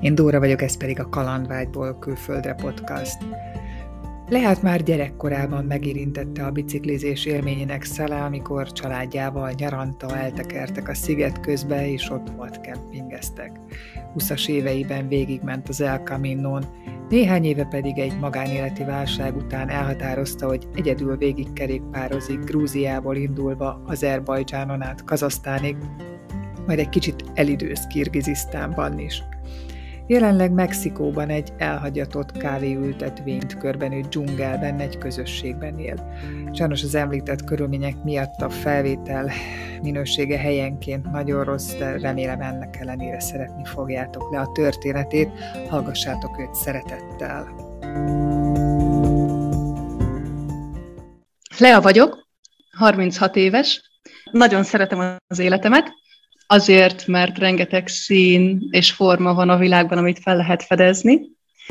Én Dóra vagyok, ez pedig a Kalandvágyból külföldre podcast. Lehet már gyerekkorában megérintette a biciklizés élményének szele, amikor családjával nyaranta eltekertek a sziget közbe, és ott vadkempingeztek. 20 éveiben végigment az El Caminon, néhány éve pedig egy magánéleti válság után elhatározta, hogy egyedül végig kerékpározik Grúziából indulva Azerbajdzsánon át Kazasztánig, majd egy kicsit elidőz Kirgizisztánban is. Jelenleg Mexikóban egy elhagyatott kávéültetvényt körbenő dzsungelben egy közösségben él. Sajnos az említett körülmények miatt a felvétel minősége helyenként nagyon rossz, de remélem ennek ellenére szeretni fogjátok le a történetét, hallgassátok őt szeretettel. Lea vagyok, 36 éves, nagyon szeretem az életemet, Azért, mert rengeteg szín és forma van a világban, amit fel lehet fedezni.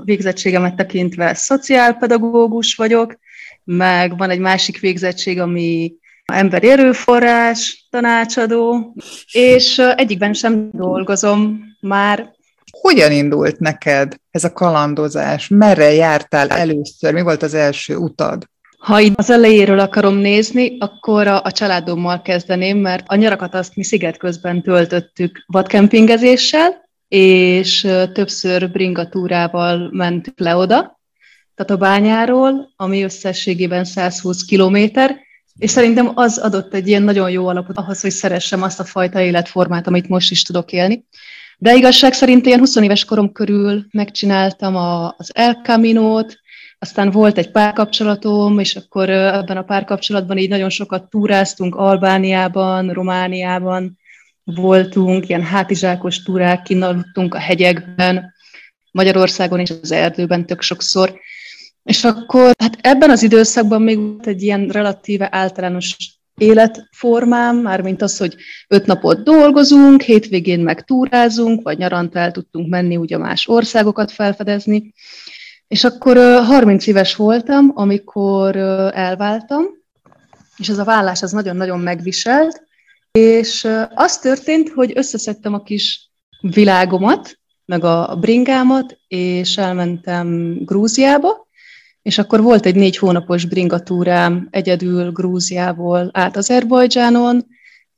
Végzettségemet tekintve szociálpedagógus vagyok, meg van egy másik végzettség, ami emberi erőforrás, tanácsadó, és egyikben sem dolgozom már. Hogyan indult neked ez a kalandozás? Merre jártál először? Mi volt az első utad? Ha így az elejéről akarom nézni, akkor a, a családommal kezdeném, mert a nyarakat azt mi sziget közben töltöttük vadkempingezéssel, és többször bringatúrával mentünk le oda, Tatabányáról, ami összességében 120 kilométer, és szerintem az adott egy ilyen nagyon jó alapot ahhoz, hogy szeressem azt a fajta életformát, amit most is tudok élni. De igazság szerint ilyen 20 éves korom körül megcsináltam a, az El Camino-t, aztán volt egy párkapcsolatom, és akkor ebben a párkapcsolatban így nagyon sokat túráztunk Albániában, Romániában, voltunk, ilyen hátizsákos túrák, kinaludtunk a hegyekben, Magyarországon és az erdőben tök sokszor. És akkor hát ebben az időszakban még volt egy ilyen relatíve általános életformám, mármint az, hogy öt napot dolgozunk, hétvégén meg túrázunk, vagy nyaranta el tudtunk menni ugye más országokat felfedezni, és akkor 30 éves voltam, amikor elváltam, és ez a vállás az nagyon-nagyon megviselt, és az történt, hogy összeszedtem a kis világomat, meg a bringámat, és elmentem Grúziába, és akkor volt egy négy hónapos bringatúrám egyedül Grúziából át Azerbajdzsánon,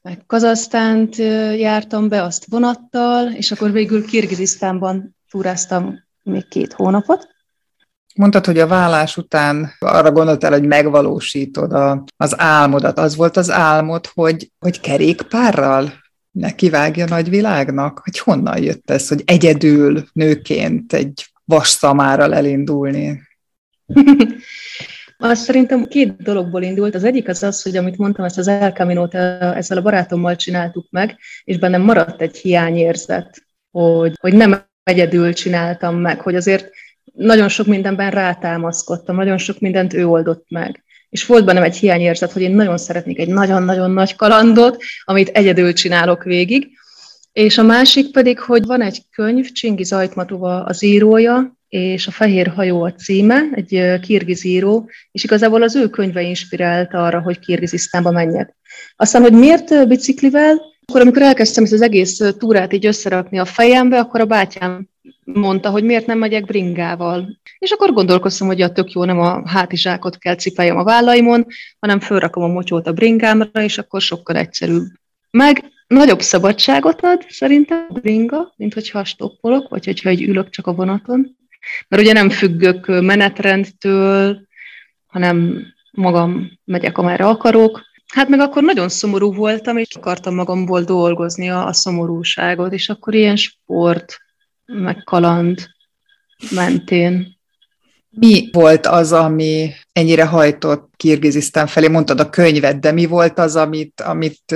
meg Kazasztánt jártam be, azt vonattal, és akkor végül Kirgizisztánban túráztam még két hónapot. Mondtad, hogy a vállás után arra gondoltál, hogy megvalósítod a, az álmodat. Az volt az álmod, hogy, hogy kerékpárral nekivágja nagy világnak? Hogy honnan jött ez, hogy egyedül nőként egy vasszamára elindulni? Azt szerintem két dologból indult. Az egyik az az, hogy amit mondtam, ezt az El Camino-t ezzel a barátommal csináltuk meg, és bennem maradt egy hiányérzet, hogy, hogy nem egyedül csináltam meg, hogy azért nagyon sok mindenben rátámaszkodtam, nagyon sok mindent ő oldott meg. És volt bennem egy hiányérzet, hogy én nagyon szeretnék egy nagyon-nagyon nagy kalandot, amit egyedül csinálok végig. És a másik pedig, hogy van egy könyv, Csingi Zajtmatova az írója, és a Fehér hajó a címe, egy kirgiz író, és igazából az ő könyve inspirált arra, hogy Kirgizisztánba menjek. Aztán, hogy miért biciklivel, akkor amikor elkezdtem ezt az egész túrát így összerakni a fejembe, akkor a bátyám mondta, hogy miért nem megyek bringával. És akkor gondolkoztam, hogy a tök jó, nem a hátizsákot kell cipeljem a vállaimon, hanem fölrakom a motyót a bringámra, és akkor sokkal egyszerűbb. Meg nagyobb szabadságot ad szerintem a bringa, mint hogyha stoppolok, vagy hogyha egy ülök csak a vonaton. Mert ugye nem függök menetrendtől, hanem magam megyek, amerre akarok. Hát meg akkor nagyon szomorú voltam, és akartam magamból dolgozni a, a szomorúságot, és akkor ilyen sport, meg kaland mentén. Mi volt az, ami ennyire hajtott Kirgizisztán felé? Mondtad a könyvet, de mi volt az, amit, amit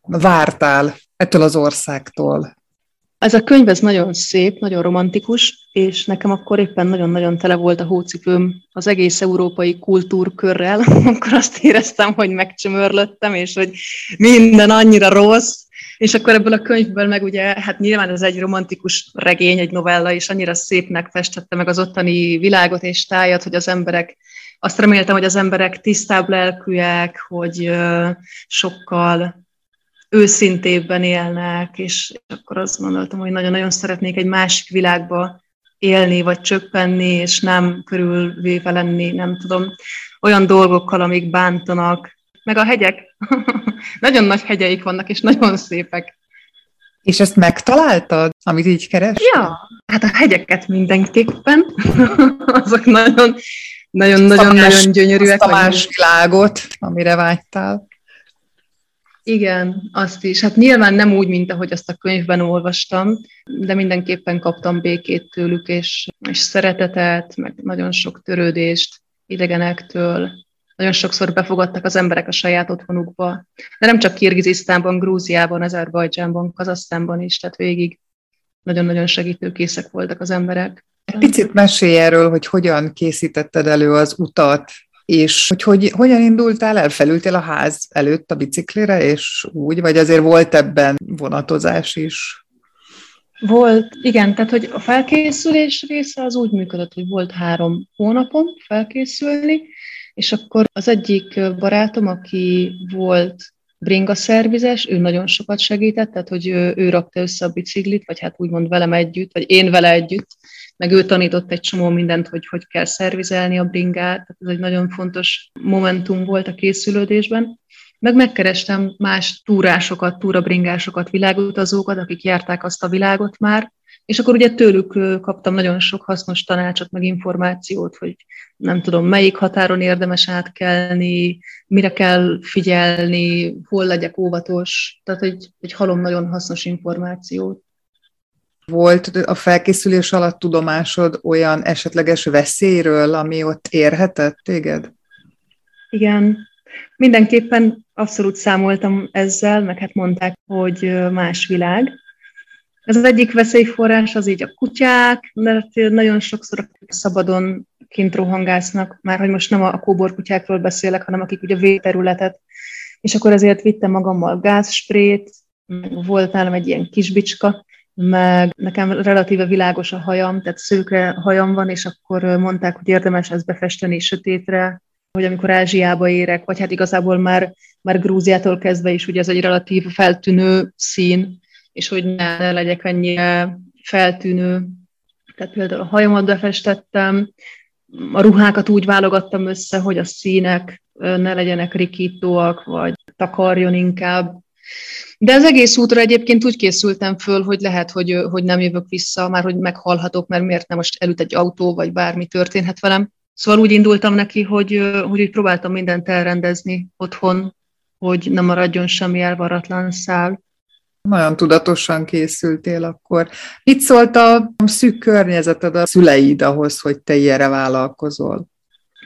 vártál ettől az országtól? Ez a könyv ez nagyon szép, nagyon romantikus, és nekem akkor éppen nagyon-nagyon tele volt a hócipőm az egész európai kultúrkörrel, akkor azt éreztem, hogy megcsömörlöttem, és hogy minden annyira rossz, és akkor ebből a könyvből meg ugye, hát nyilván ez egy romantikus regény, egy novella, és annyira szépnek festette meg az ottani világot és tájat, hogy az emberek, azt reméltem, hogy az emberek tisztább lelkűek, hogy sokkal őszintébben élnek, és akkor azt gondoltam, hogy nagyon-nagyon szeretnék egy másik világba élni, vagy csöppenni, és nem körülvéve lenni, nem tudom, olyan dolgokkal, amik bántanak. Meg a hegyek. nagyon nagy hegyeik vannak, és nagyon szépek. És ezt megtaláltad, amit így keres? Ja, hát a hegyeket mindenképpen. Azok nagyon, nagyon-nagyon gyönyörűek. Azt a más világot, amire vágytál. Igen, azt is. Hát nyilván nem úgy, mint ahogy azt a könyvben olvastam, de mindenképpen kaptam békét tőlük, és, és szeretetet, meg nagyon sok törődést idegenektől. Nagyon sokszor befogadtak az emberek a saját otthonukba. De nem csak Kirgizisztánban, Grúziában, Azerbajdzsánban, Kazasztánban is, tehát végig nagyon-nagyon segítőkészek voltak az emberek. Egy picit mesélj erről, hogy hogyan készítetted elő az utat, és hogy, hogy hogyan indultál el? Felültél a ház előtt a biciklire, és úgy, vagy azért volt ebben vonatozás is? Volt, igen, tehát hogy a felkészülés része az úgy működött, hogy volt három hónapon felkészülni, és akkor az egyik barátom, aki volt bringa szervizes, ő nagyon sokat segített, tehát hogy ő, ő rakta össze a biciklit, vagy hát úgymond velem együtt, vagy én vele együtt, meg ő tanított egy csomó mindent, hogy hogy kell szervizelni a bringát, tehát ez egy nagyon fontos momentum volt a készülődésben. Meg megkerestem más túrásokat, túrabringásokat, világutazókat, akik járták azt a világot már, és akkor ugye tőlük kaptam nagyon sok hasznos tanácsot, meg információt, hogy nem tudom, melyik határon érdemes átkelni, mire kell figyelni, hol legyek óvatos. Tehát egy, egy halom nagyon hasznos információt. Volt a felkészülés alatt tudomásod olyan esetleges veszélyről, ami ott érhetett téged? Igen, mindenképpen abszolút számoltam ezzel, meg hát mondták, hogy más világ. Az egyik veszélyforrás az így a kutyák, mert nagyon sokszor szabadon kint rohangásznak, már hogy most nem a kóborkutyákról beszélek, hanem akik ugye védterületet, és akkor ezért vittem magammal gázsprét, volt nálam egy ilyen kisbicska, meg nekem relatíve világos a hajam, tehát szőkre hajam van, és akkor mondták, hogy érdemes ezt befesteni sötétre, hogy amikor Ázsiába érek, vagy hát igazából már, már Grúziától kezdve is, ugye ez egy relatív feltűnő szín, és hogy ne, ne legyek ennyire feltűnő. Tehát például a hajamat befestettem, a ruhákat úgy válogattam össze, hogy a színek ne legyenek rikítóak, vagy takarjon inkább. De az egész útra egyébként úgy készültem föl, hogy lehet, hogy, hogy nem jövök vissza, már hogy meghalhatok, mert miért nem most előtt egy autó, vagy bármi történhet velem. Szóval úgy indultam neki, hogy, hogy úgy próbáltam mindent elrendezni otthon, hogy nem maradjon semmi elvaratlan szál. Nagyon tudatosan készültél akkor. Mit szólt a szűk környezeted, a szüleid ahhoz, hogy te ilyenre vállalkozol?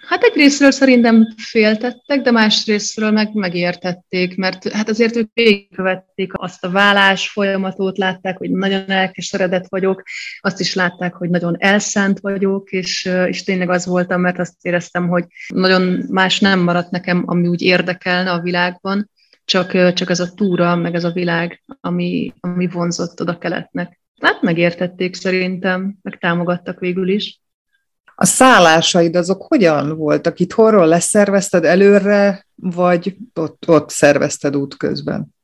Hát egy részről szerintem féltettek, de más részről meg megértették, mert hát azért ők végigkövették azt a vállás folyamatot, látták, hogy nagyon elkeseredett vagyok, azt is látták, hogy nagyon elszánt vagyok, és, és tényleg az voltam, mert azt éreztem, hogy nagyon más nem maradt nekem, ami úgy érdekelne a világban, csak, csak ez a túra, meg ez a világ, ami, ami vonzott oda keletnek. Hát megértették szerintem, meg támogattak végül is. A szállásaid azok hogyan voltak? Itt horról leszervezted előre, vagy ott, ott szervezted útközben?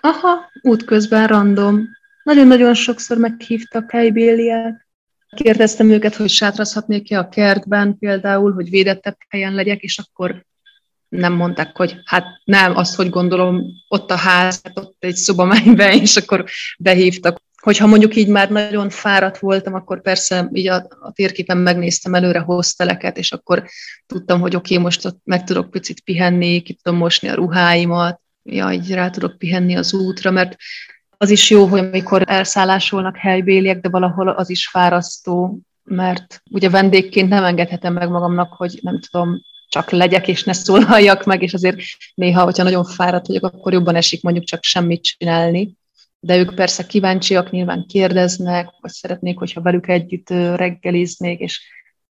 Aha, útközben random. Nagyon-nagyon sokszor meghívtak helybéliek. Kérdeztem őket, hogy sátrazhatnék-e a kertben például, hogy védettebb helyen legyek, és akkor nem mondták, hogy hát nem, azt, hogy gondolom, ott a ház, hát ott egy szobamányben, és akkor behívtak. Hogyha mondjuk így már nagyon fáradt voltam, akkor persze így a, a térképen megnéztem előre hozteleket, és akkor tudtam, hogy oké, okay, most ott meg tudok picit pihenni, ki tudom mosni a ruháimat, ja, így rá tudok pihenni az útra, mert az is jó, hogy amikor elszállásolnak helybéliek, de valahol az is fárasztó, mert ugye vendégként nem engedhetem meg magamnak, hogy nem tudom, csak legyek és ne szólaljak meg, és azért néha, hogyha nagyon fáradt vagyok, akkor jobban esik mondjuk csak semmit csinálni. De ők persze kíváncsiak, nyilván kérdeznek, vagy szeretnék, hogyha velük együtt reggeliznék, és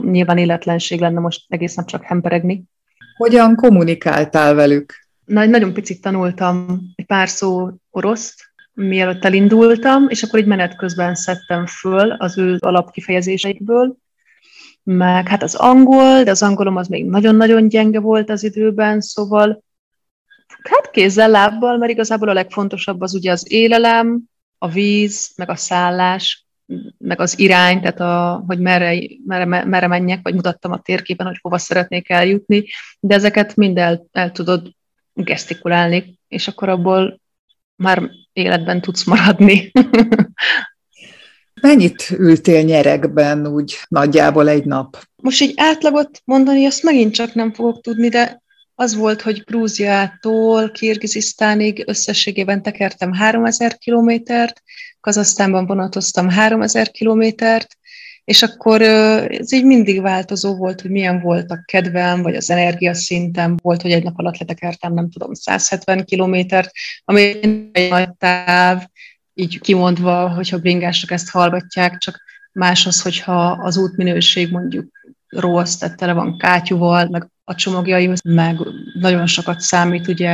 nyilván életlenség lenne most egész nap csak hemperegni. Hogyan kommunikáltál velük? Na, nagyon picit tanultam egy pár szó oroszt, mielőtt elindultam, és akkor egy menet közben szedtem föl az ő alapkifejezéseikből, meg hát az angol, de az angolom az még nagyon-nagyon gyenge volt az időben, szóval Hát kézzel, lábbal, mert igazából a legfontosabb az ugye az élelem, a víz, meg a szállás, meg az irány, tehát a, hogy merre, merre, merre menjek, vagy mutattam a térképen, hogy hova szeretnék eljutni, de ezeket mind el, el tudod gesztikulálni, és akkor abból már életben tudsz maradni. Mennyit ültél nyerekben úgy nagyjából egy nap? Most egy átlagot mondani, azt megint csak nem fogok tudni, de az volt, hogy Grúziától Kirgizisztánig összességében tekertem 3000 kilométert, Kazasztánban vonatoztam 3000 kilométert, és akkor ez így mindig változó volt, hogy milyen volt a kedvem, vagy az energiaszintem volt, hogy egy nap alatt letekertem, nem tudom, 170 kilométert, ami egy nagy táv, így kimondva, hogyha bringások ezt hallgatják, csak más az, hogyha az útminőség mondjuk rossz, tehát tele van kátyúval, meg a csomagjaihoz, meg nagyon sokat számít ugye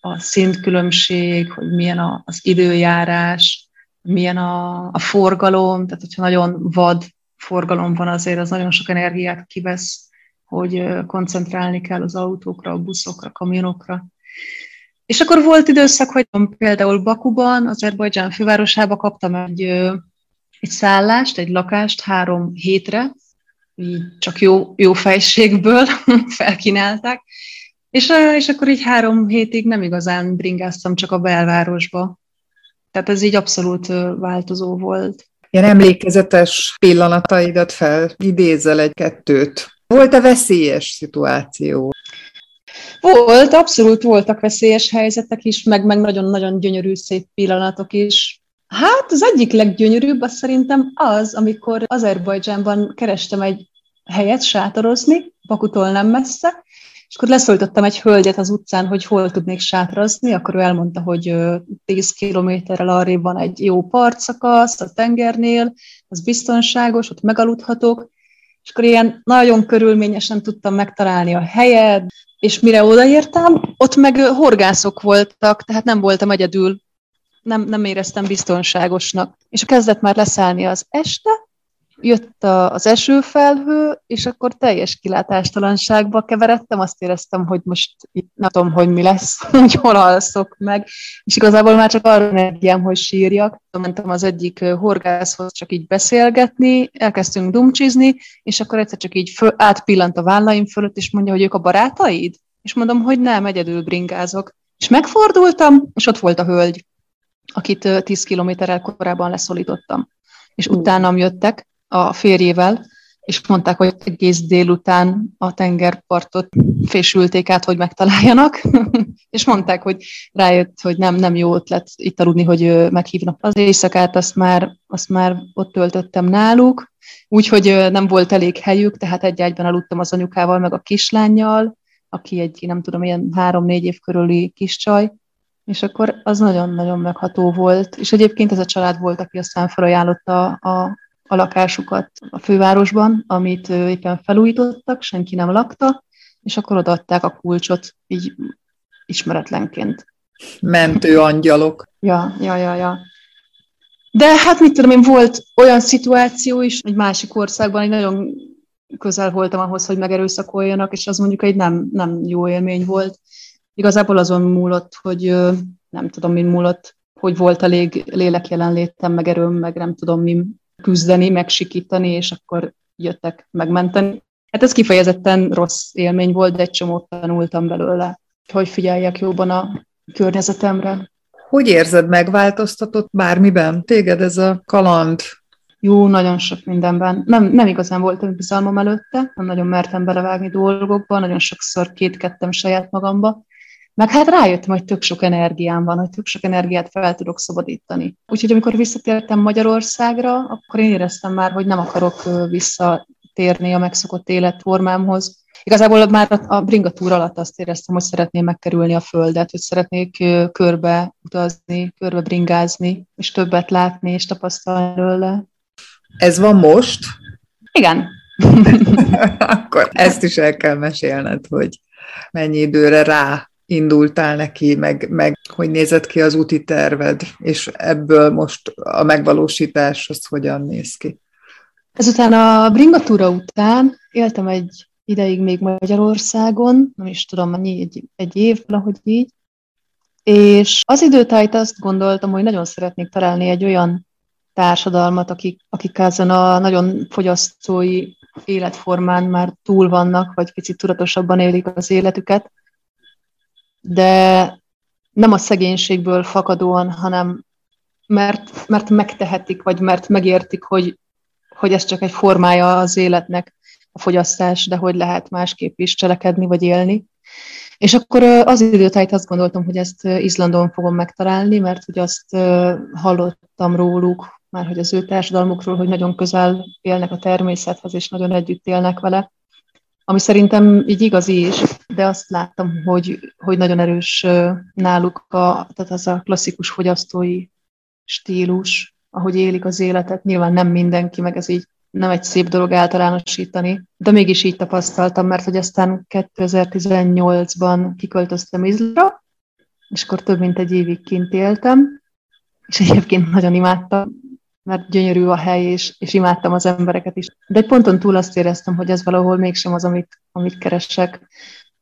a szintkülönbség, hogy milyen az időjárás, milyen a, a forgalom, tehát hogyha nagyon vad forgalom van azért, az nagyon sok energiát kivesz, hogy koncentrálni kell az autókra, a buszokra, a kamionokra. És akkor volt időszak, hogy például Bakuban, Azerbajdzsán fővárosába kaptam egy, egy szállást, egy lakást három hétre, így csak jó, jó fejségből felkínálták, és, és akkor így három hétig nem igazán bringáztam csak a belvárosba. Tehát ez így abszolút változó volt. Ilyen emlékezetes pillanataidat fel, egy-kettőt. Volt-e veszélyes szituáció? Volt, abszolút voltak veszélyes helyzetek is, meg, meg nagyon-nagyon gyönyörű, szép pillanatok is. Hát az egyik leggyönyörűbb az szerintem az, amikor Azerbajdzsánban kerestem egy helyet sátorozni, Bakutól nem messze, és akkor leszólítottam egy hölgyet az utcán, hogy hol tudnék sátrazni, akkor ő elmondta, hogy 10 kilométerrel arrébb van egy jó partszakasz a tengernél, az biztonságos, ott megaludhatok, és akkor ilyen nagyon körülményesen tudtam megtalálni a helyet, és mire odaértem, ott meg horgászok voltak, tehát nem voltam egyedül, nem, nem éreztem biztonságosnak. És kezdett már leszállni az este, jött az esőfelhő, és akkor teljes kilátástalanságba keveredtem, azt éreztem, hogy most itt nem tudom, hogy mi lesz, hogy hol alszok meg, és igazából már csak arra energiám, hogy sírjak. Mentem az egyik horgászhoz csak így beszélgetni, elkezdtünk dumcsizni, és akkor egyszer csak így föl, átpillant a vállaim fölött, és mondja, hogy ők a barátaid? És mondom, hogy nem, egyedül bringázok. És megfordultam, és ott volt a hölgy, akit 10 kilométerrel korábban leszólítottam. És utánam jöttek, a férjével, és mondták, hogy egész délután a tengerpartot fésülték át, hogy megtaláljanak, és mondták, hogy rájött, hogy nem, nem jó ötlet itt aludni, hogy meghívnak. Az éjszakát azt már, azt már ott töltöttem náluk, úgyhogy nem volt elég helyük, tehát egy ágyban aludtam az anyukával, meg a kislányjal, aki egy, nem tudom, ilyen három-négy év körüli kis csaj, és akkor az nagyon-nagyon megható volt. És egyébként ez a család volt, aki aztán felajánlotta a, a lakásukat a fővárosban, amit éppen felújítottak, senki nem lakta, és akkor odaadták a kulcsot így ismeretlenként. Mentő angyalok. Ja, ja, ja, ja. De hát mit tudom én, volt olyan szituáció is, egy másik országban, egy nagyon közel voltam ahhoz, hogy megerőszakoljanak, és az mondjuk egy nem, nem jó élmény volt. Igazából azon múlott, hogy nem tudom, mi múlott, hogy volt elég lélek jelenlétem, meg erőm, meg nem tudom, mi küzdeni, megsikítani, és akkor jöttek megmenteni. Hát ez kifejezetten rossz élmény volt, de egy csomót tanultam belőle, hogy figyeljek jobban a környezetemre. Hogy érzed, megváltoztatott bármiben téged ez a kaland? Jó, nagyon sok mindenben. Nem, nem igazán voltam bizalmam előtte, nem nagyon mertem belevágni dolgokba, nagyon sokszor kétkedtem saját magamba, meg hát rájöttem, hogy tök sok energiám van, hogy tök sok energiát fel tudok szabadítani. Úgyhogy amikor visszatértem Magyarországra, akkor én éreztem már, hogy nem akarok visszatérni a megszokott életformámhoz. Igazából már a bringatúr alatt azt éreztem, hogy szeretném megkerülni a földet, hogy szeretnék körbe utazni, körbe bringázni, és többet látni és tapasztalni előle. Ez van most? Igen. Akkor ezt is el kell mesélned, hogy mennyi időre rá indultál neki, meg, meg hogy nézett ki az úti terved, és ebből most a megvalósítás az hogyan néz ki? Ezután a bringatúra után éltem egy ideig még Magyarországon, nem is tudom, mennyi, egy, egy év, valahogy így, És az időtájt azt gondoltam, hogy nagyon szeretnék találni egy olyan társadalmat, akik, akik ezen a nagyon fogyasztói életformán már túl vannak, vagy kicsit tudatosabban élik az életüket, de nem a szegénységből fakadóan, hanem mert, mert megtehetik, vagy mert megértik, hogy, hogy ez csak egy formája az életnek, a fogyasztás, de hogy lehet másképp is cselekedni, vagy élni. És akkor az időtájt azt gondoltam, hogy ezt Izlandon fogom megtalálni, mert hogy azt hallottam róluk, már hogy az ő társadalmukról, hogy nagyon közel élnek a természethez, és nagyon együtt élnek vele, ami szerintem így igaz is, de azt láttam, hogy, hogy nagyon erős náluk a, tehát az a klasszikus fogyasztói stílus, ahogy élik az életet. Nyilván nem mindenki, meg ez így nem egy szép dolog általánosítani, de mégis így tapasztaltam, mert hogy aztán 2018-ban kiköltöztem Izlandra, és akkor több mint egy évig kint éltem, és egyébként nagyon imádtam, mert gyönyörű a hely, és, és imádtam az embereket is. De egy ponton túl azt éreztem, hogy ez valahol mégsem az, amit, amit keresek.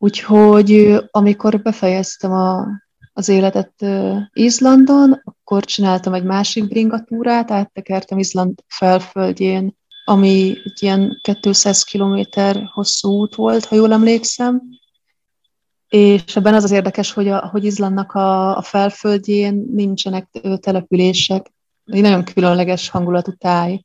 Úgyhogy amikor befejeztem a, az életet Izlandon, akkor csináltam egy másik bringatúrát, áttekertem Izland felföldjén, ami egy ilyen 200 kilométer hosszú út volt, ha jól emlékszem, és ebben az az érdekes, hogy, a, hogy Izlandnak a, a felföldjén nincsenek települések, egy nagyon különleges hangulatú táj.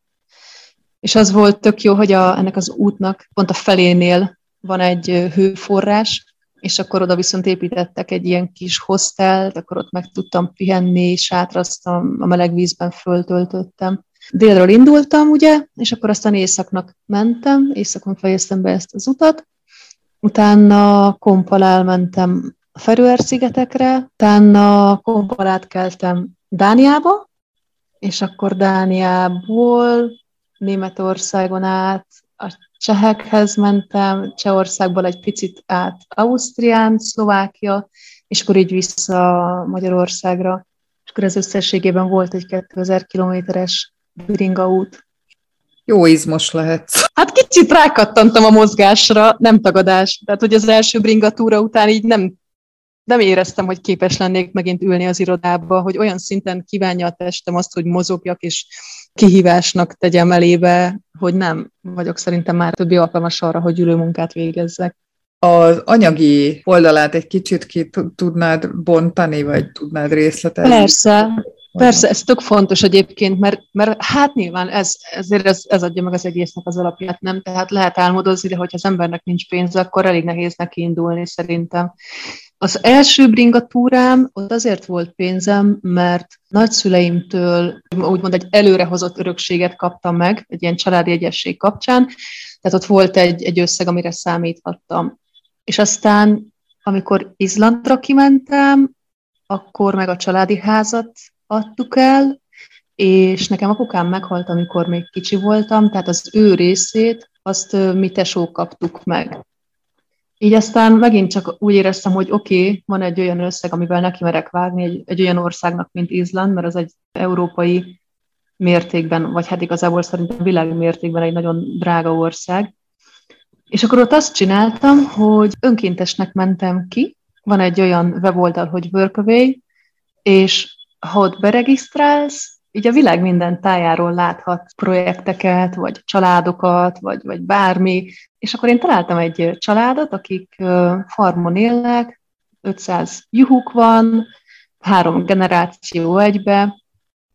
És az volt tök jó, hogy a, ennek az útnak pont a felénél van egy hőforrás, és akkor oda viszont építettek egy ilyen kis hostelt, akkor ott meg tudtam pihenni, sátraztam, a meleg vízben föltöltöttem. Délről indultam, ugye, és akkor aztán északnak mentem, északon fejeztem be ezt az utat, utána Kompal mentem a Ferőer-szigetekre, utána Kompalát keltem Dániába, és akkor Dániából Németországon át a csehekhez mentem, Csehországból egy picit át Ausztrián, Szlovákia, és akkor így vissza Magyarországra. És akkor ez összességében volt egy 2000 kilométeres út. Jó izmos lehet. Hát kicsit rákattantam a mozgásra, nem tagadás. Tehát, hogy az első bringatúra után így nem nem éreztem, hogy képes lennék megint ülni az irodába, hogy olyan szinten kívánja a testem azt, hogy mozogjak, és kihívásnak tegyem elébe, hogy nem vagyok szerintem már többi alkalmas arra, hogy ülőmunkát végezzek. Az anyagi oldalát egy kicsit ki tudnád bontani, vagy tudnád részletezni? Persze, Persze, ez tök fontos egyébként, mert, mert hát nyilván ez, ezért ez, ez adja meg az egésznek az alapját, nem? Tehát lehet álmodozni, de hogyha az embernek nincs pénze, akkor elég nehéz neki indulni szerintem. Az első bringatúrám, ott azért volt pénzem, mert nagyszüleimtől úgymond egy előrehozott örökséget kaptam meg, egy ilyen családi egyesség kapcsán, tehát ott volt egy, egy összeg, amire számíthattam. És aztán, amikor Izlandra kimentem, akkor meg a családi házat adtuk el, és nekem apukám meghalt, amikor még kicsi voltam, tehát az ő részét azt mi tesók kaptuk meg. Így aztán megint csak úgy éreztem, hogy oké, okay, van egy olyan összeg, amivel neki merek vágni egy, egy olyan országnak, mint Izland, mert az egy európai mértékben, vagy hát igazából szerintem világ mértékben egy nagyon drága ország. És akkor ott azt csináltam, hogy önkéntesnek mentem ki, van egy olyan weboldal, hogy Workaway, és ha ott beregisztrálsz, így a világ minden tájáról láthat projekteket, vagy családokat, vagy, vagy bármi. És akkor én találtam egy családot, akik farmon élnek, 500 juhuk van, három generáció egybe,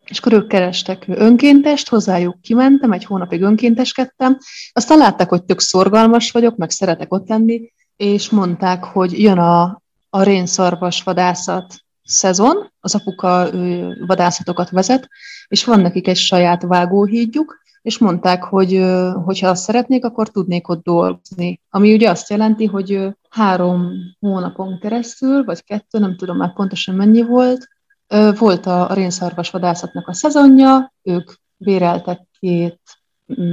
és akkor ők kerestek önkéntest, hozzájuk kimentem, egy hónapig önkénteskedtem, aztán látták, hogy tök szorgalmas vagyok, meg szeretek ott lenni, és mondták, hogy jön a, a rénszarvas vadászat szezon, az apuka vadászatokat vezet, és van nekik egy saját vágóhídjuk, és mondták, hogy hogyha azt szeretnék, akkor tudnék ott dolgozni. Ami ugye azt jelenti, hogy három hónapon keresztül, vagy kettő, nem tudom már pontosan mennyi volt, volt a rénszarvas vadászatnak a szezonja, ők béreltek két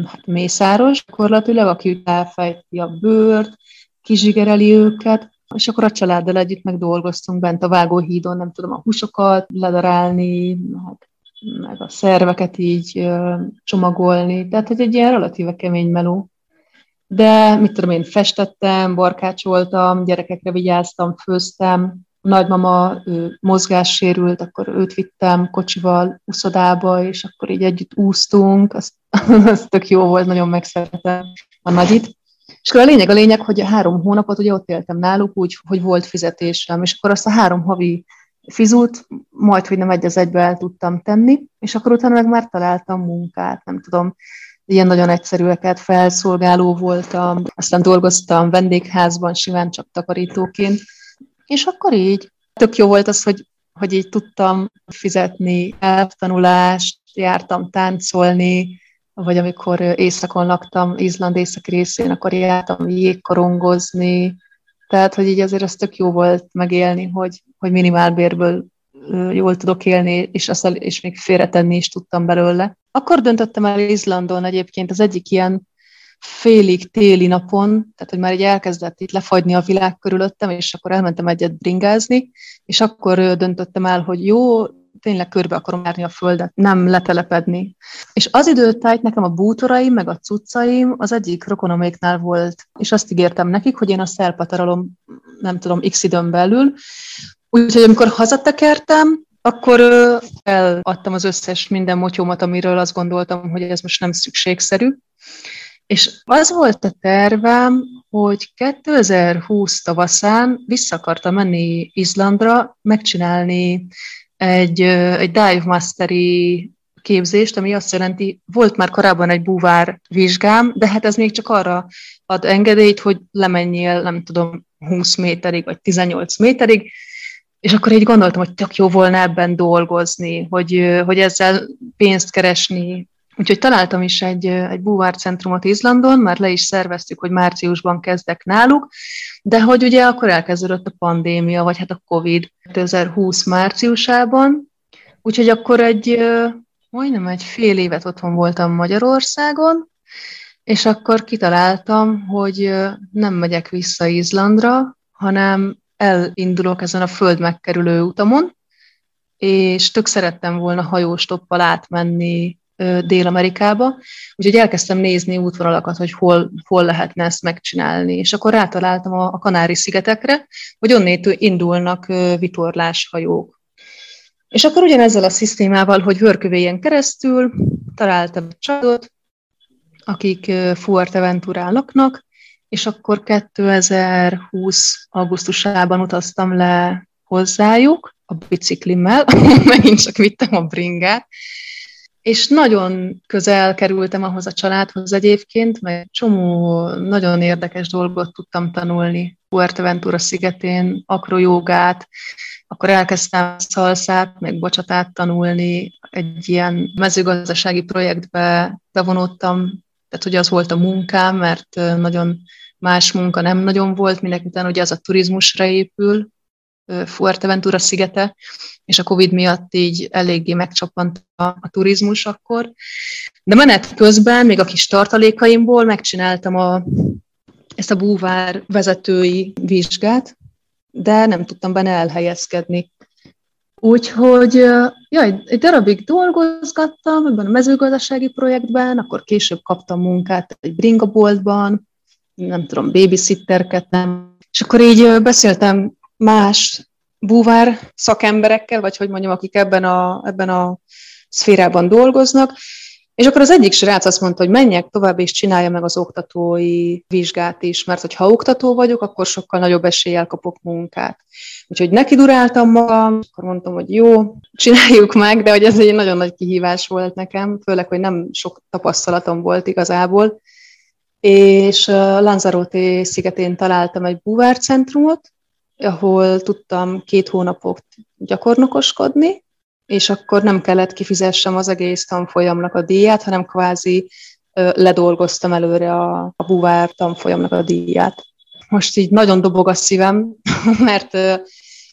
hát mészáros gyakorlatilag, aki elfejti a bőrt, kizsigereli őket, és akkor a családdal együtt meg dolgoztunk bent a vágóhídon, nem tudom, a húsokat ledarálni, hát, meg a szerveket így csomagolni, tehát hogy egy ilyen relatíve kemény meló. De mit tudom én, festettem, barkácsoltam, gyerekekre vigyáztam, főztem, nagymama ő mozgássérült, akkor őt vittem kocsival uszodába, és akkor így együtt úsztunk, az, az tök jó volt, nagyon megszeretem a nagyit. És akkor a lényeg a lényeg, hogy három hónapot ugye ott éltem náluk, úgy, hogy volt fizetésem, és akkor azt a három havi fizult, majd, hogy nem egy az egybe el tudtam tenni, és akkor utána meg már találtam munkát, nem tudom, ilyen nagyon egyszerűeket, felszolgáló voltam, aztán dolgoztam vendégházban, simán csak takarítóként, és akkor így tök jó volt az, hogy, hogy így tudtam fizetni elvtanulást, jártam táncolni, vagy amikor éjszakon laktam, Izland észak részén, akkor jártam jégkorongozni, tehát, hogy így azért az tök jó volt megélni, hogy, hogy minimálbérből jól tudok élni, és, azt, és még félretenni is tudtam belőle. Akkor döntöttem el Izlandon egyébként az egyik ilyen félig téli napon, tehát hogy már így elkezdett itt lefagyni a világ körülöttem, és akkor elmentem egyet bringázni, és akkor döntöttem el, hogy jó, tényleg körbe akarom járni a földet, nem letelepedni. És az időtájt nekem a bútoraim, meg a cuccaim az egyik rokonoméknál volt, és azt ígértem nekik, hogy én azt elpatarolom, nem tudom, x időn belül. Úgyhogy amikor hazatekertem, akkor eladtam az összes minden motyómat, amiről azt gondoltam, hogy ez most nem szükségszerű. És az volt a tervem, hogy 2020 tavaszán vissza akartam menni Izlandra, megcsinálni egy, egy dive masteri képzést, ami azt jelenti, volt már korábban egy búvár vizsgám, de hát ez még csak arra ad engedélyt, hogy lemenjél, nem tudom, 20 méterig, vagy 18 méterig, és akkor így gondoltam, hogy tök jó volna ebben dolgozni, hogy, hogy ezzel pénzt keresni. Úgyhogy találtam is egy, egy búvárcentrumot Izlandon, már le is szerveztük, hogy márciusban kezdek náluk, de hogy ugye akkor elkezdődött a pandémia, vagy hát a Covid 2020 márciusában, úgyhogy akkor egy majdnem egy fél évet otthon voltam Magyarországon, és akkor kitaláltam, hogy nem megyek vissza Izlandra, hanem elindulok ezen a föld megkerülő utamon, és tök szerettem volna hajóstoppal átmenni Dél-Amerikába, úgyhogy elkezdtem nézni útvonalakat, hogy hol, hol lehetne ezt megcsinálni, és akkor rátaláltam a, Kanári-szigetekre, hogy onnétől indulnak vitorláshajók. És akkor ugyanezzel a szisztémával, hogy Vörkövélyen keresztül találtam egy családot, akik Fuerteventurán laknak, és akkor 2020. augusztusában utaztam le hozzájuk a biciklimmel, megint csak vittem a bringát, és nagyon közel kerültem ahhoz a családhoz egyébként, mert csomó nagyon érdekes dolgot tudtam tanulni. Fuerteventura szigetén, akrojogát, akkor elkezdtem szalszát, meg bocsatát tanulni, egy ilyen mezőgazdasági projektbe bevonódtam, tehát ugye az volt a munkám, mert nagyon más munka nem nagyon volt, minek után ugye az a turizmusra épül, Fuerteventura szigete, és a Covid miatt így eléggé megcsapant a, a turizmus akkor. De menet közben, még a kis tartalékaimból megcsináltam a, ezt a búvár vezetői vizsgát, de nem tudtam benne elhelyezkedni. Úgyhogy ja, egy, egy darabig dolgozgattam ebben a mezőgazdasági projektben, akkor később kaptam munkát egy bringaboltban, nem tudom, babysitterkedtem, és akkor így beszéltem más búvár szakemberekkel, vagy hogy mondjam, akik ebben a, ebben a szférában dolgoznak, és akkor az egyik srác azt mondta, hogy menjek tovább, és csinálja meg az oktatói vizsgát is, mert hogyha oktató vagyok, akkor sokkal nagyobb eséllyel kapok munkát. Úgyhogy neki duráltam magam, akkor mondtam, hogy jó, csináljuk meg, de hogy ez egy nagyon nagy kihívás volt nekem, főleg, hogy nem sok tapasztalatom volt igazából. És Lanzarote szigetén találtam egy búvárcentrumot, ahol tudtam két hónapot gyakornokoskodni, és akkor nem kellett kifizessem az egész tanfolyamnak a díját, hanem kvázi ledolgoztam előre a, a buvár tanfolyamnak a díját. Most így nagyon dobog a szívem, mert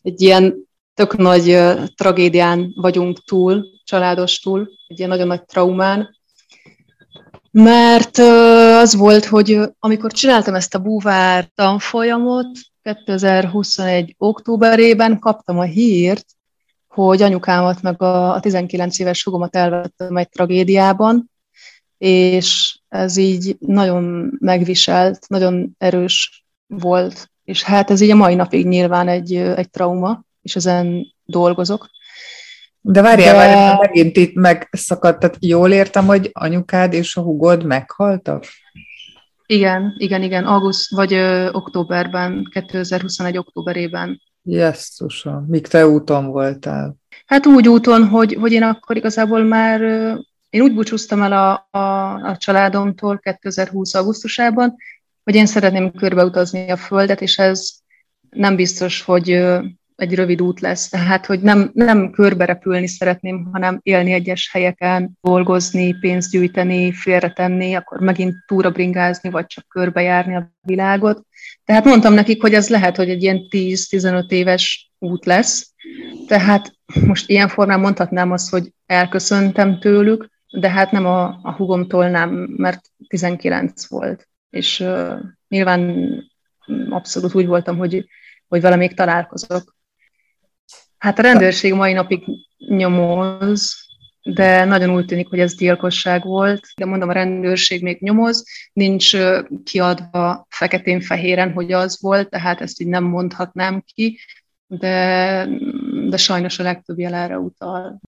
egy ilyen tök nagy tragédián vagyunk túl, családos túl, egy ilyen nagyon nagy traumán, mert az volt, hogy amikor csináltam ezt a búvár tanfolyamot, 2021. októberében kaptam a hírt, hogy anyukámat meg a 19 éves hugomat elvettem egy tragédiában, és ez így nagyon megviselt, nagyon erős volt és hát ez így a mai napig nyilván egy, egy trauma, és ezen dolgozok. De várjál, De... várjál, megint itt megszakadt, tehát jól értem, hogy anyukád és a hugod meghaltak? Igen, igen, igen, auguszt vagy ö, októberben, 2021. októberében. Jesszusom, míg te úton voltál? Hát úgy úton, hogy, hogy én akkor igazából már, én úgy búcsúztam el a, a, a családomtól 2020. augusztusában, hogy én szeretném körbeutazni a Földet, és ez nem biztos, hogy egy rövid út lesz. Tehát, hogy nem, nem körbe repülni szeretném, hanem élni egyes helyeken, dolgozni, pénzt gyűjteni, félretenni, akkor megint túra bringázni, vagy csak körbejárni a világot. Tehát mondtam nekik, hogy ez lehet, hogy egy ilyen 10-15 éves út lesz. Tehát most ilyen formán mondhatnám azt, hogy elköszöntem tőlük, de hát nem a, a hugomtól nem, mert 19 volt. És uh, nyilván abszolút úgy voltam, hogy, hogy valamelyik találkozok. Hát a rendőrség mai napig nyomoz, de nagyon úgy tűnik, hogy ez gyilkosság volt. De mondom, a rendőrség még nyomoz, nincs kiadva feketén-fehéren, hogy az volt, tehát ezt így nem mondhatnám ki, de, de sajnos a legtöbb jel erre utal.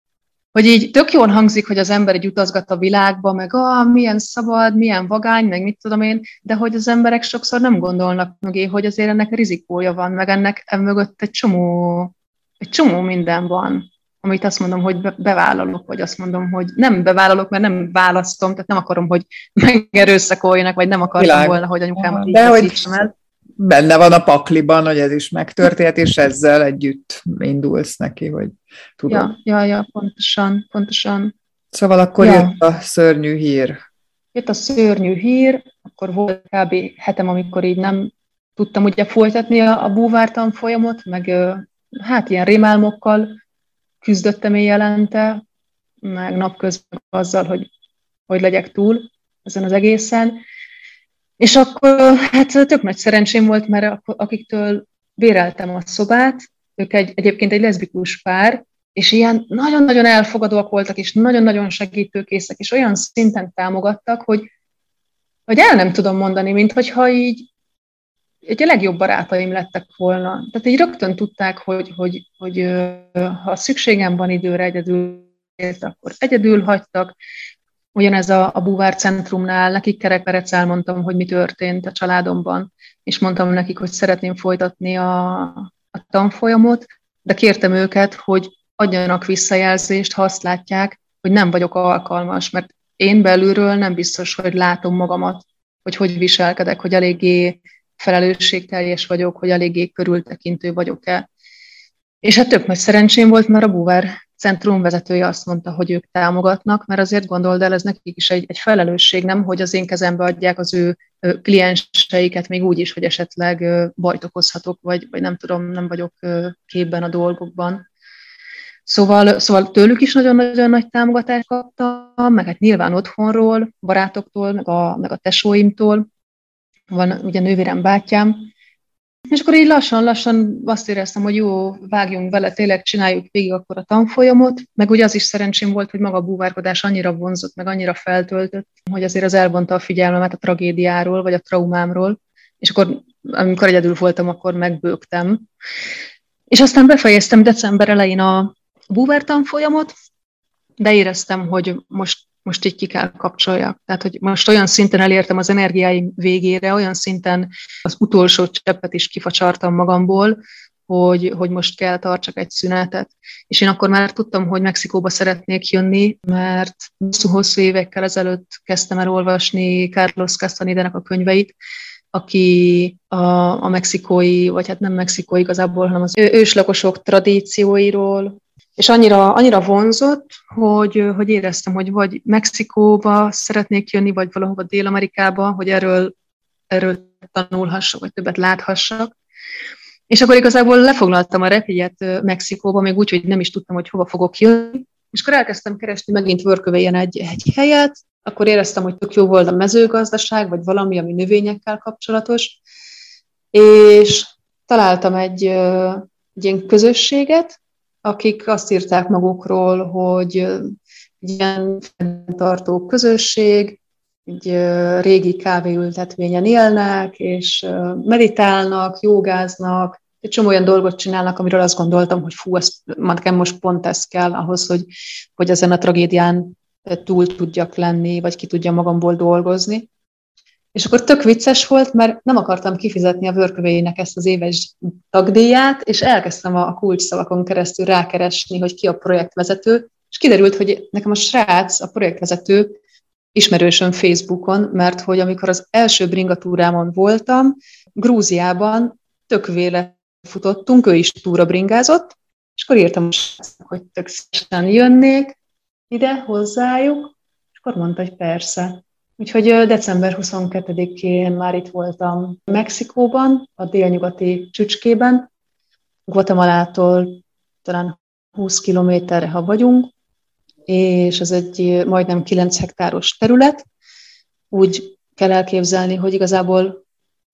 Hogy így tök jól hangzik, hogy az ember egy utazgat a világba, meg ah, milyen szabad, milyen vagány, meg mit tudom én, de hogy az emberek sokszor nem gondolnak mögé, hogy azért ennek rizikója van, meg ennek mögött egy csomó egy csomó minden van, amit azt mondom, hogy bevállalok, vagy azt mondom, hogy nem bevállalok, mert nem választom, tehát nem akarom, hogy megerőszakoljanak, vagy nem akartam Világ. volna, hogy anyukám De hogy el. benne van a pakliban, hogy ez is megtörtént, és ezzel együtt indulsz neki, hogy tudod. Ja, ja, ja pontosan, pontosan. Szóval akkor ja. jött a szörnyű hír. Jött a szörnyű hír, akkor volt kb. hetem, amikor így nem tudtam ugye folytatni a, a búvártan folyamot, meg hát ilyen rémálmokkal küzdöttem éjjelente, meg napközben azzal, hogy hogy legyek túl ezen az egészen. És akkor hát tök nagy szerencsém volt, mert akiktől béreltem a szobát, ők egy, egyébként egy leszbikus pár, és ilyen nagyon-nagyon elfogadóak voltak, és nagyon-nagyon segítőkészek, és olyan szinten támogattak, hogy, hogy el nem tudom mondani, mint hogyha így egy a legjobb barátaim lettek volna. Tehát így rögtön tudták, hogy, hogy, hogy ha szükségem van időre egyedül, akkor egyedül hagytak. Ugyanez a, a Búvár Centrumnál, nekik kerekperec elmondtam, hogy mi történt a családomban, és mondtam nekik, hogy szeretném folytatni a, a tanfolyamot, de kértem őket, hogy adjanak visszajelzést, ha azt látják, hogy nem vagyok alkalmas, mert én belülről nem biztos, hogy látom magamat, hogy hogy viselkedek, hogy eléggé felelősségteljes vagyok, hogy eléggé körültekintő vagyok-e. És hát tök nagy szerencsém volt, mert a Búvár centrum vezetője azt mondta, hogy ők támogatnak, mert azért gondold el, ez nekik is egy, egy felelősség, nem, hogy az én kezembe adják az ő klienseiket, még úgy is, hogy esetleg bajt okozhatok, vagy, vagy nem tudom, nem vagyok képben a dolgokban. Szóval, szóval tőlük is nagyon-nagyon nagy támogatást kaptam, meg hát nyilván otthonról, barátoktól, meg a, meg a tesóimtól, van ugye nővérem bátyám, és akkor így lassan-lassan azt éreztem, hogy jó, vágjunk vele, tényleg csináljuk végig akkor a tanfolyamot, meg ugye az is szerencsém volt, hogy maga a búvárkodás annyira vonzott, meg annyira feltöltött, hogy azért az elvonta a figyelmemet a tragédiáról, vagy a traumámról, és akkor, amikor egyedül voltam, akkor megbőgtem. És aztán befejeztem december elején a búvár tanfolyamot, de éreztem, hogy most most így ki kell kapcsoljak. Tehát, hogy most olyan szinten elértem az energiáim végére, olyan szinten az utolsó cseppet is kifacsartam magamból, hogy, hogy most kell tartsak egy szünetet. És én akkor már tudtam, hogy Mexikóba szeretnék jönni, mert hosszú-hosszú évekkel ezelőtt kezdtem el olvasni Carlos Castaneda-nek a könyveit, aki a, a mexikói, vagy hát nem mexikói igazából, hanem az őslakosok tradícióiról, és annyira, annyira vonzott, hogy, hogy éreztem, hogy vagy Mexikóba szeretnék jönni, vagy valahova Dél-Amerikába, hogy erről, erről tanulhassak, vagy többet láthassak. És akkor igazából lefoglaltam a repjegyet Mexikóba, még úgy, hogy nem is tudtam, hogy hova fogok jönni. És akkor elkezdtem keresni megint vörkövélyen egy, egy helyet, akkor éreztem, hogy tök jó volt a mezőgazdaság, vagy valami, ami növényekkel kapcsolatos, és találtam egy, egy ilyen közösséget, akik azt írták magukról, hogy egy ilyen tartó közösség, egy régi kávéültetvényen élnek, és meditálnak, jogáznak, egy csomó olyan dolgot csinálnak, amiről azt gondoltam, hogy fú, ezt, nekem most pont ez kell ahhoz, hogy, hogy ezen a tragédián túl tudjak lenni, vagy ki tudja magamból dolgozni. És akkor tök vicces volt, mert nem akartam kifizetni a vörkövének ezt az éves tagdíját, és elkezdtem a kulcs szavakon keresztül rákeresni, hogy ki a projektvezető, és kiderült, hogy nekem a srác, a projektvezető ismerősön Facebookon, mert hogy amikor az első bringatúrámon voltam, Grúziában tök véle futottunk, ő is túra bringázott, és akkor írtam, hogy tök szépen jönnék ide hozzájuk, és akkor mondta, hogy persze. Úgyhogy december 22-én már itt voltam Mexikóban, a délnyugati csücskében, Guatemalától talán 20 kilométerre, ha vagyunk, és ez egy majdnem 9 hektáros terület. Úgy kell elképzelni, hogy igazából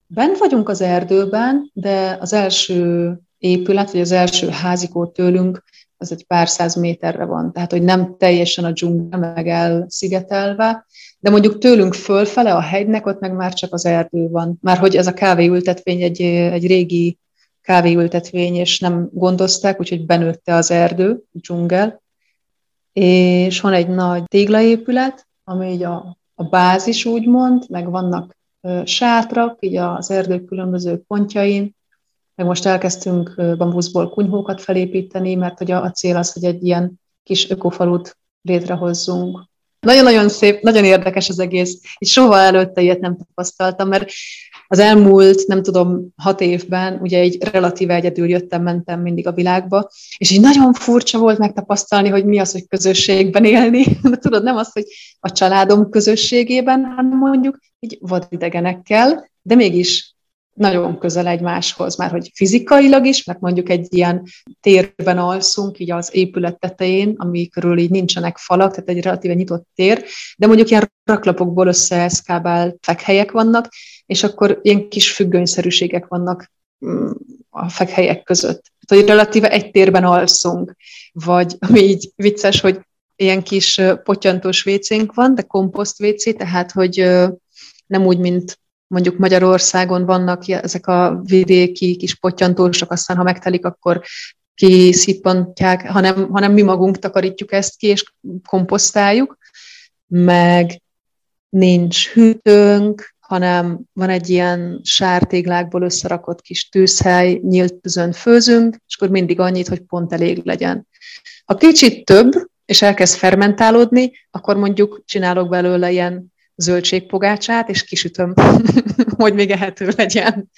bent vagyunk az erdőben, de az első épület, vagy az első házikó tőlünk, az egy pár száz méterre van. Tehát, hogy nem teljesen a dzsungel meg elszigetelve, de mondjuk tőlünk fölfele a hegynek, ott meg már csak az erdő van. Már hogy ez a kávéültetvény egy, egy régi kávéültetvény, és nem gondozták, úgyhogy benőtte az erdő, dzsungel, és van egy nagy téglaépület, ami így a, a bázis úgymond, meg vannak sátrak, így az erdő különböző pontjain, meg most elkezdtünk bambuszból kunyhókat felépíteni, mert hogy a, cél az, hogy egy ilyen kis ökofalut létrehozzunk. Nagyon-nagyon szép, nagyon érdekes az egész, és soha előtte ilyet nem tapasztaltam, mert az elmúlt, nem tudom, hat évben ugye egy relatív egyedül jöttem, mentem mindig a világba, és így nagyon furcsa volt megtapasztalni, hogy mi az, hogy közösségben élni. De tudod, nem az, hogy a családom közösségében, hanem mondjuk így vadidegenekkel, de mégis nagyon közel egymáshoz, már hogy fizikailag is, mert mondjuk egy ilyen térben alszunk, így az épület tetején, ami körül így nincsenek falak, tehát egy relatíve nyitott tér, de mondjuk ilyen raklapokból összeeszkábált fekhelyek vannak, és akkor ilyen kis függönyszerűségek vannak mm, a fekhelyek között. Tehát, hogy relatíve egy térben alszunk, vagy ami így vicces, hogy ilyen kis potyantós vécénk van, de komposzt vécé, tehát hogy nem úgy, mint mondjuk Magyarországon vannak ezek a vidéki kis pottyantósok, aztán ha megtelik, akkor kiszippantják, hanem, hanem mi magunk takarítjuk ezt ki, és komposztáljuk, meg nincs hűtőnk, hanem van egy ilyen sártéglákból összerakott kis tűzhely, nyílt tűzön főzünk, és akkor mindig annyit, hogy pont elég legyen. Ha kicsit több, és elkezd fermentálódni, akkor mondjuk csinálok belőle ilyen zöldségpogácsát, és kisütöm, hogy még ehető legyen.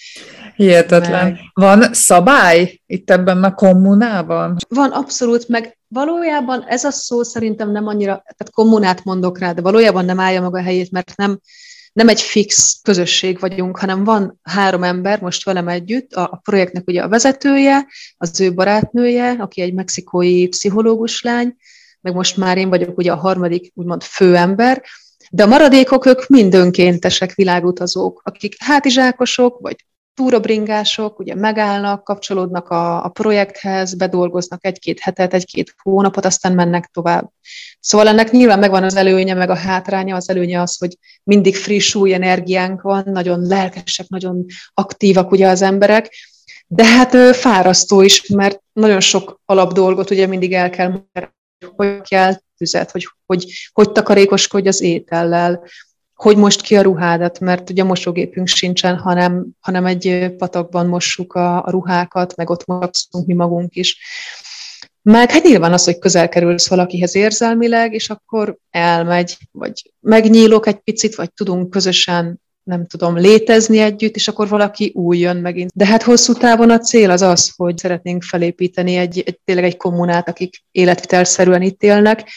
Hihetetlen. Meg... Van szabály itt ebben a kommunában? Van, abszolút, meg valójában ez a szó szerintem nem annyira, tehát kommunát mondok rá, de valójában nem állja maga a helyét, mert nem, nem egy fix közösség vagyunk, hanem van három ember most velem együtt, a, a projektnek ugye a vezetője, az ő barátnője, aki egy mexikói pszichológus lány, meg most már én vagyok ugye a harmadik úgymond főember, de a maradékok, ők mind önkéntesek világutazók, akik hátizsákosok, vagy túrabringások, ugye megállnak, kapcsolódnak a, a projekthez, bedolgoznak egy-két hetet, egy-két hónapot, aztán mennek tovább. Szóval ennek nyilván megvan az előnye, meg a hátránya. Az előnye az, hogy mindig friss, új energiánk van, nagyon lelkesek, nagyon aktívak ugye az emberek, de hát fárasztó is, mert nagyon sok alapdolgot ugye mindig el kell hogy kell tüzet, hogy, hogy hogy takarékoskodj az étellel, hogy most ki a ruhádat, mert ugye mosógépünk sincsen, hanem, hanem egy patakban mossuk a, a ruhákat, meg ott mosakszunk mi magunk is. Meg hát nyilván az, hogy közel kerülsz valakihez érzelmileg, és akkor elmegy, vagy megnyílok egy picit, vagy tudunk közösen nem tudom, létezni együtt, és akkor valaki új jön megint. De hát hosszú távon a cél az az, hogy szeretnénk felépíteni egy, egy tényleg egy kommunát, akik életvitelszerűen itt élnek,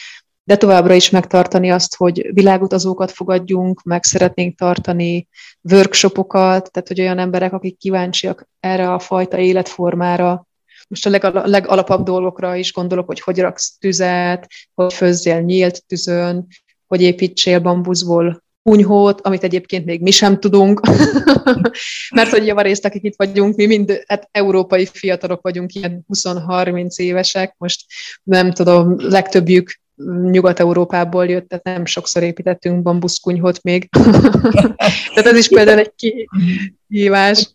de továbbra is megtartani azt, hogy világutazókat fogadjunk, meg szeretnénk tartani workshopokat, tehát hogy olyan emberek, akik kíváncsiak erre a fajta életformára, most a legal- legalapabb dolgokra is gondolok, hogy hogy raksz tüzet, hogy főzzél nyílt tüzön, hogy építsél bambuszból kunyhót, amit egyébként még mi sem tudunk, mert hogy javarészt, akik itt vagyunk, mi mind hát, európai fiatalok vagyunk, ilyen 20-30 évesek, most nem tudom, legtöbbjük Nyugat-Európából jött, tehát nem sokszor építettünk bambuszkunyhot még. tehát ez is például egy kihívás.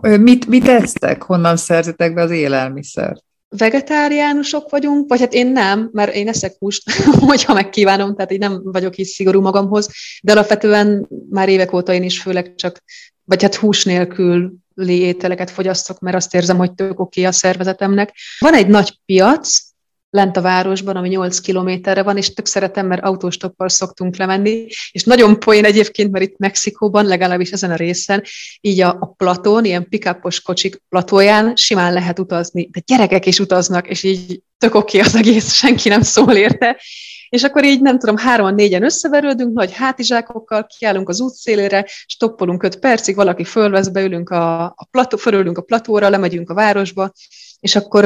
Mit, mit esztek? Honnan szerzitek be az élelmiszert? Vegetáriánusok vagyunk, vagy hát én nem, mert én eszek húst, hogyha megkívánom, tehát így nem vagyok is szigorú magamhoz, de alapvetően már évek óta én is főleg csak, vagy hát hús nélkül ételeket fogyasztok, mert azt érzem, hogy tök oké a szervezetemnek. Van egy nagy piac, lent a városban, ami 8 kilométerre van, és tök szeretem, mert autóstoppal szoktunk lemenni, és nagyon poén egyébként, mert itt Mexikóban, legalábbis ezen a részen, így a, a platón, ilyen pikapos kocsik platóján simán lehet utazni, de gyerekek is utaznak, és így tök oké okay az egész, senki nem szól érte, és akkor így nem tudom, hárman, négyen összeverődünk, nagy hátizsákokkal, kiállunk az útszélére, stoppolunk öt percig, valaki fölvesz, beülünk a, a plató, fölülünk a platóra, lemegyünk a városba, és akkor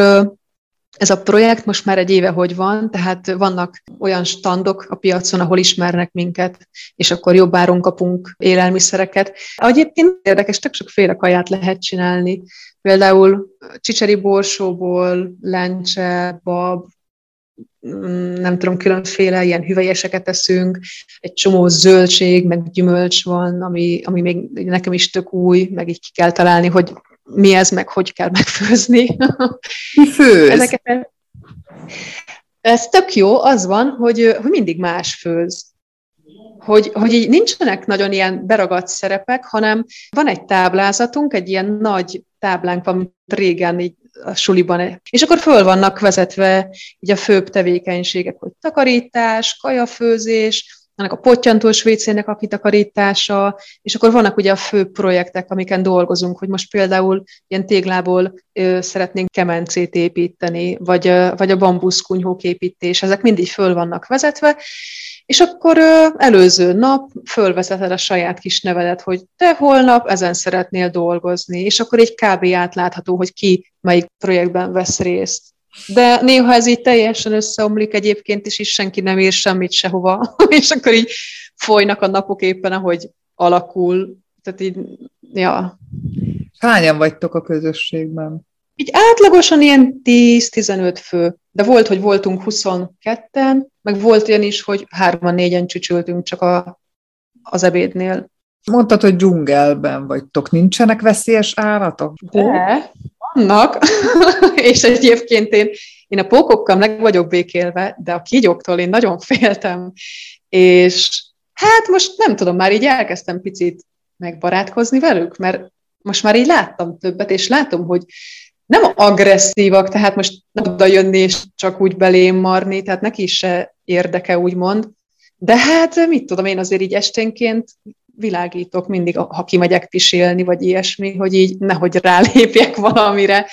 ez a projekt most már egy éve, hogy van, tehát vannak olyan standok a piacon, ahol ismernek minket, és akkor jobb áron kapunk élelmiszereket. Egyébként érdekes, tök sokféle kaját lehet csinálni. Például csicseri borsóból, lencse, bab, mm, nem tudom, különféle ilyen hüvelyeseket teszünk, egy csomó zöldség, meg gyümölcs van, ami, ami még nekem is tök új, meg így ki kell találni, hogy mi ez, meg hogy kell megfőzni. Mi főz? Ezeket, ez tök jó, az van, hogy, hogy mindig más főz. Hogy, hogy így nincsenek nagyon ilyen beragadt szerepek, hanem van egy táblázatunk, egy ilyen nagy táblánk van, mint régen így a suliban, és akkor föl vannak vezetve így a főbb tevékenységek, hogy takarítás, kajafőzés, annak a pottyantós WC-nek a kitakarítása, és akkor vannak ugye a fő projektek, amiken dolgozunk, hogy most például ilyen téglából ö, szeretnénk kemencét építeni, vagy, ö, vagy a bambuszkunyhók építés, ezek mindig föl vannak vezetve, és akkor ö, előző nap fölvezeted a saját kis nevedet, hogy te holnap ezen szeretnél dolgozni, és akkor egy kb. átlátható, hogy ki melyik projektben vesz részt. De néha ez így teljesen összeomlik egyébként, és is senki nem ír semmit sehova, és akkor így folynak a napok éppen, ahogy alakul. Tehát így, ja. Hányan vagytok a közösségben? Így átlagosan ilyen 10-15 fő, de volt, hogy voltunk 22-en, meg volt olyan is, hogy hárman, négyen csücsültünk csak a, az ebédnél. Mondtad, hogy dzsungelben vagytok, nincsenek veszélyes állatok? De, vannak, és egyébként én, én a pókokkal meg vagyok békélve, de a kígyóktól én nagyon féltem, és hát most nem tudom, már így elkezdtem picit megbarátkozni velük, mert most már így láttam többet, és látom, hogy nem agresszívak, tehát most nem oda jönni és csak úgy belém marni, tehát neki is se érdeke, úgymond. De hát mit tudom, én azért így esténként világítok mindig, ha kimegyek pisélni, vagy ilyesmi, hogy így nehogy rálépjek valamire.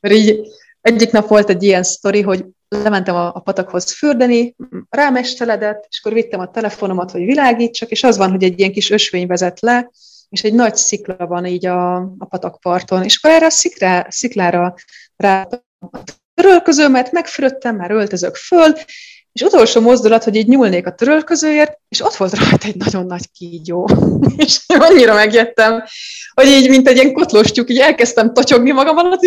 Mert így egyik nap volt egy ilyen sztori, hogy lementem a, a patakhoz fürdeni, rámesteledett, és akkor vittem a telefonomat, hogy világítsak, és az van, hogy egy ilyen kis ösvény vezet le, és egy nagy szikla van így a, a patakparton, és akkor erre a szikrá, sziklára rá törölközőmet, megfürödtem, már öltözök föl, és utolsó mozdulat, hogy így nyúlnék a törölközőért, és ott volt rajta egy nagyon nagy kígyó. és annyira megjettem, hogy így, mint egy ilyen kotlós tyúk, így elkezdtem totyogni magam alatt,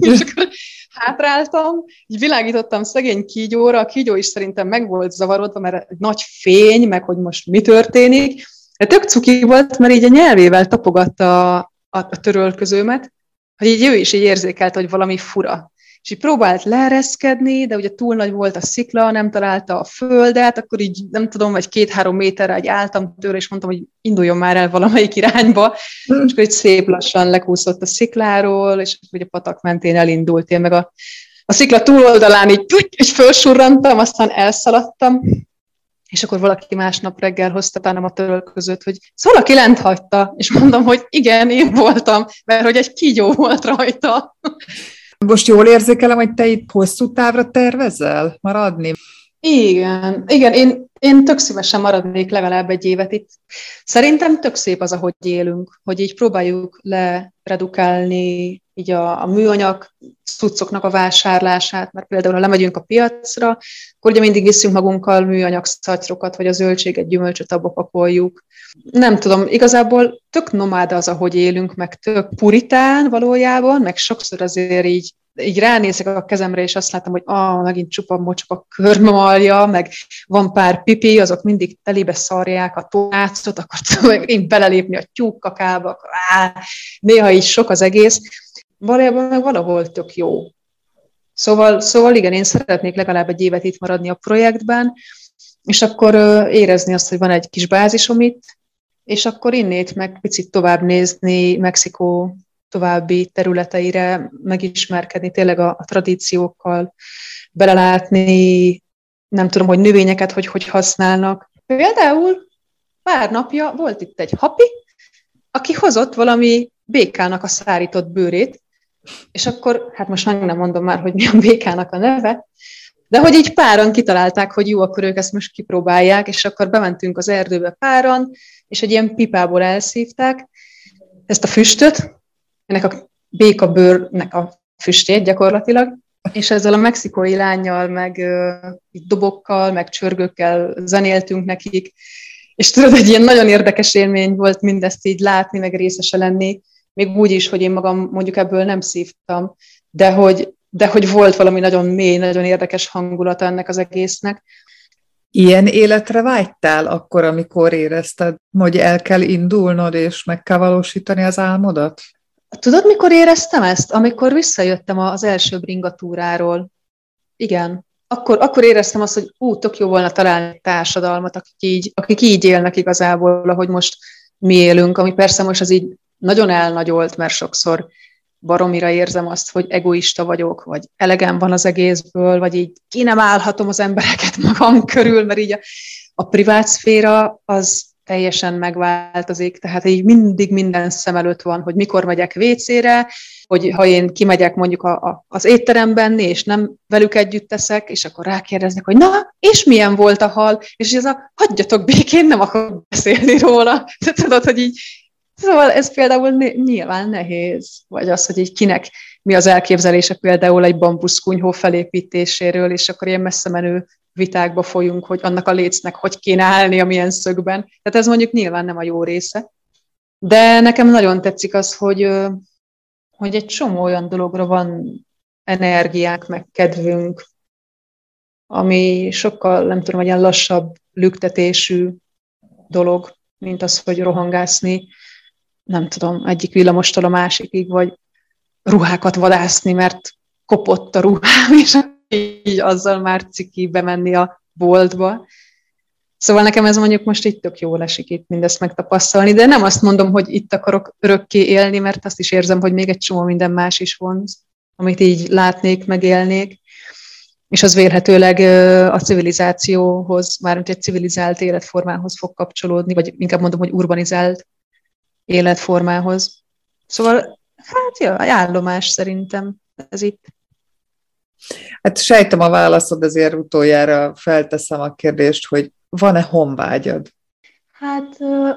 és akkor hátráltam, így világítottam szegény kígyóra, a kígyó is szerintem meg volt zavarodva, mert egy nagy fény, meg hogy most mi történik, de tök cuki volt, mert így a nyelvével tapogatta a, a, törölközőmet, hogy így ő is így érzékelte, hogy valami fura és így próbált leereszkedni, de ugye túl nagy volt a szikla, nem találta a földet, akkor így nem tudom, vagy két-három méterre egy álltam tőle, és mondtam, hogy induljon már el valamelyik irányba, mm. és akkor így szép lassan lekúszott a szikláról, és ugye a patak mentén elindult, én meg a, a szikla túloldalán így, így felsurrantam, aztán elszaladtam, és akkor valaki másnap reggel hozta tánom a törölközőt, hogy szóval valaki lent hagyta, és mondom, hogy igen, én voltam, mert hogy egy kígyó volt rajta. Most jól érzékelem, hogy te itt hosszú távra tervezel maradni? Igen, igen, én, én tök szívesen maradnék legalább egy évet itt. Szerintem tök szép az, ahogy élünk, hogy így próbáljuk leredukálni így a, a műanyag cuccoknak a vásárlását, mert például ha lemegyünk a piacra, akkor ugye mindig viszünk magunkkal műanyag szatyrokat, vagy a zöldséget, gyümölcsöt abba pakoljuk. Nem tudom, igazából tök nomád az, ahogy élünk, meg tök puritán valójában, meg sokszor azért így így ránézek a kezemre, és azt látom, hogy ah, megint csupa mocsak a körmalja, meg van pár pipi, azok mindig telébe szarják a tonácot, akkor én belelépni a tyúkkakába, akkor á, néha így sok az egész. Valójában meg valahol tök jó. Szóval, szóval igen, én szeretnék legalább egy évet itt maradni a projektben, és akkor érezni azt, hogy van egy kis bázisom itt, és akkor innét meg picit tovább nézni Mexikó további területeire, megismerkedni tényleg a, a tradíciókkal, belelátni, nem tudom, hogy növényeket hogy, hogy használnak. Például pár napja volt itt egy hapi, aki hozott valami békának a szárított bőrét, és akkor, hát most meg nem mondom már, hogy mi a békának a neve, de hogy így páran kitalálták, hogy jó, akkor ők ezt most kipróbálják, és akkor bementünk az erdőbe páran, és egy ilyen pipából elszívták ezt a füstöt, ennek a békabőrnek a füstjét gyakorlatilag, és ezzel a mexikói lányjal, meg dobokkal, meg csörgőkkel zenéltünk nekik, és tudod, egy ilyen nagyon érdekes élmény volt mindezt így látni, meg részese lenni, még úgy is, hogy én magam mondjuk ebből nem szívtam, de hogy, de hogy volt valami nagyon mély, nagyon érdekes hangulata ennek az egésznek. Ilyen életre vágytál akkor, amikor érezted, hogy el kell indulnod, és meg kell valósítani az álmodat? Tudod, mikor éreztem ezt? Amikor visszajöttem az első bringatúráról. Igen. Akkor, akkor éreztem azt, hogy ú, tök jó volna találni társadalmat, akik így, akik így élnek igazából, ahogy most mi élünk, ami persze most az így nagyon elnagyolt, mert sokszor baromira érzem azt, hogy egoista vagyok, vagy elegem van az egészből, vagy így ki nem állhatom az embereket magam körül, mert így a, a privát szféra az teljesen megváltozik, tehát így mindig minden szem előtt van, hogy mikor megyek WC-re, hogy ha én kimegyek mondjuk a, a, az étteremben, és nem velük együtt teszek, és akkor rákérdeznek, hogy na, és milyen volt a hal, és ez a hagyjatok békén, nem akarok beszélni róla. De tudod, hogy így Szóval ez például nyilván nehéz, vagy az, hogy így kinek mi az elképzelése például egy bambuszkunyhó felépítéséről, és akkor ilyen messze menő vitákba folyunk, hogy annak a lécnek hogy kéne állni, a milyen szögben. Tehát ez mondjuk nyilván nem a jó része. De nekem nagyon tetszik az, hogy, hogy egy csomó olyan dologra van energiák, meg kedvünk, ami sokkal, nem tudom, egy ilyen lassabb lüktetésű dolog, mint az, hogy rohangászni, nem tudom, egyik villamostól a másikig, vagy ruhákat vadászni, mert kopott a ruhám, és így azzal már ciki bemenni a boltba. Szóval nekem ez mondjuk most itt tök jól esik itt mindezt megtapasztalni, de nem azt mondom, hogy itt akarok örökké élni, mert azt is érzem, hogy még egy csomó minden más is vonz, amit így látnék, megélnék, és az vélhetőleg a civilizációhoz, mármint egy civilizált életformához fog kapcsolódni, vagy inkább mondom, hogy urbanizált életformához. Szóval, hát jó, állomás szerintem ez itt. Hát sejtem a válaszod, azért utoljára felteszem a kérdést, hogy van-e honvágyad? Hát uh,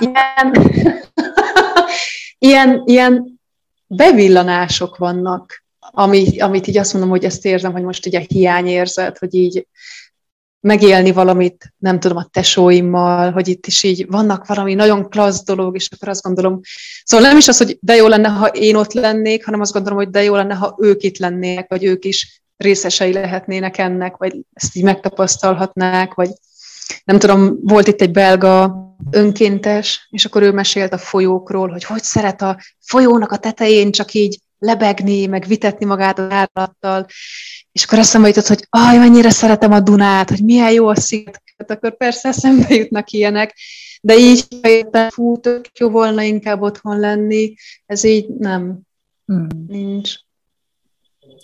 ilyen, ilyen, ilyen bevillanások vannak, ami, amit így azt mondom, hogy ezt érzem, hogy most egy hiányérzet, hogy így megélni valamit, nem tudom, a tesóimmal, hogy itt is így vannak valami nagyon klassz dolog, és akkor azt gondolom, szóval nem is az, hogy de jó lenne, ha én ott lennék, hanem azt gondolom, hogy de jó lenne, ha ők itt lennének, vagy ők is részesei lehetnének ennek, vagy ezt így megtapasztalhatnák, vagy nem tudom, volt itt egy belga önkéntes, és akkor ő mesélt a folyókról, hogy hogy szeret a folyónak a tetején csak így lebegni, meg vitetni magát az állattal, és akkor eszembe jutott, hogy aj, mennyire szeretem a Dunát, hogy milyen jó a sziget, akkor persze eszembe jutnak ilyenek, de így, ha fú, tök jó volna inkább otthon lenni, ez így nem, hmm. nincs.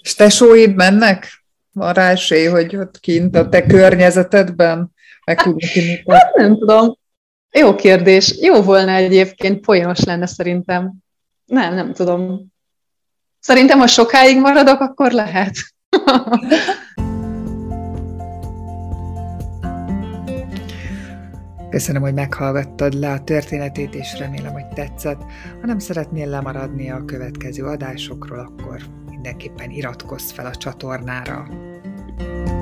És tesóid mennek? Van rá esély, hogy ott kint a te környezetedben meg tudnak hát, Nem tudom. Jó kérdés. Jó volna egyébként, poénos lenne szerintem. Nem, nem tudom. Szerintem, ha sokáig maradok, akkor lehet. Köszönöm, hogy meghallgattad le a történetét, és remélem, hogy tetszett. Ha nem szeretnél lemaradni a következő adásokról, akkor mindenképpen iratkozz fel a csatornára. thank you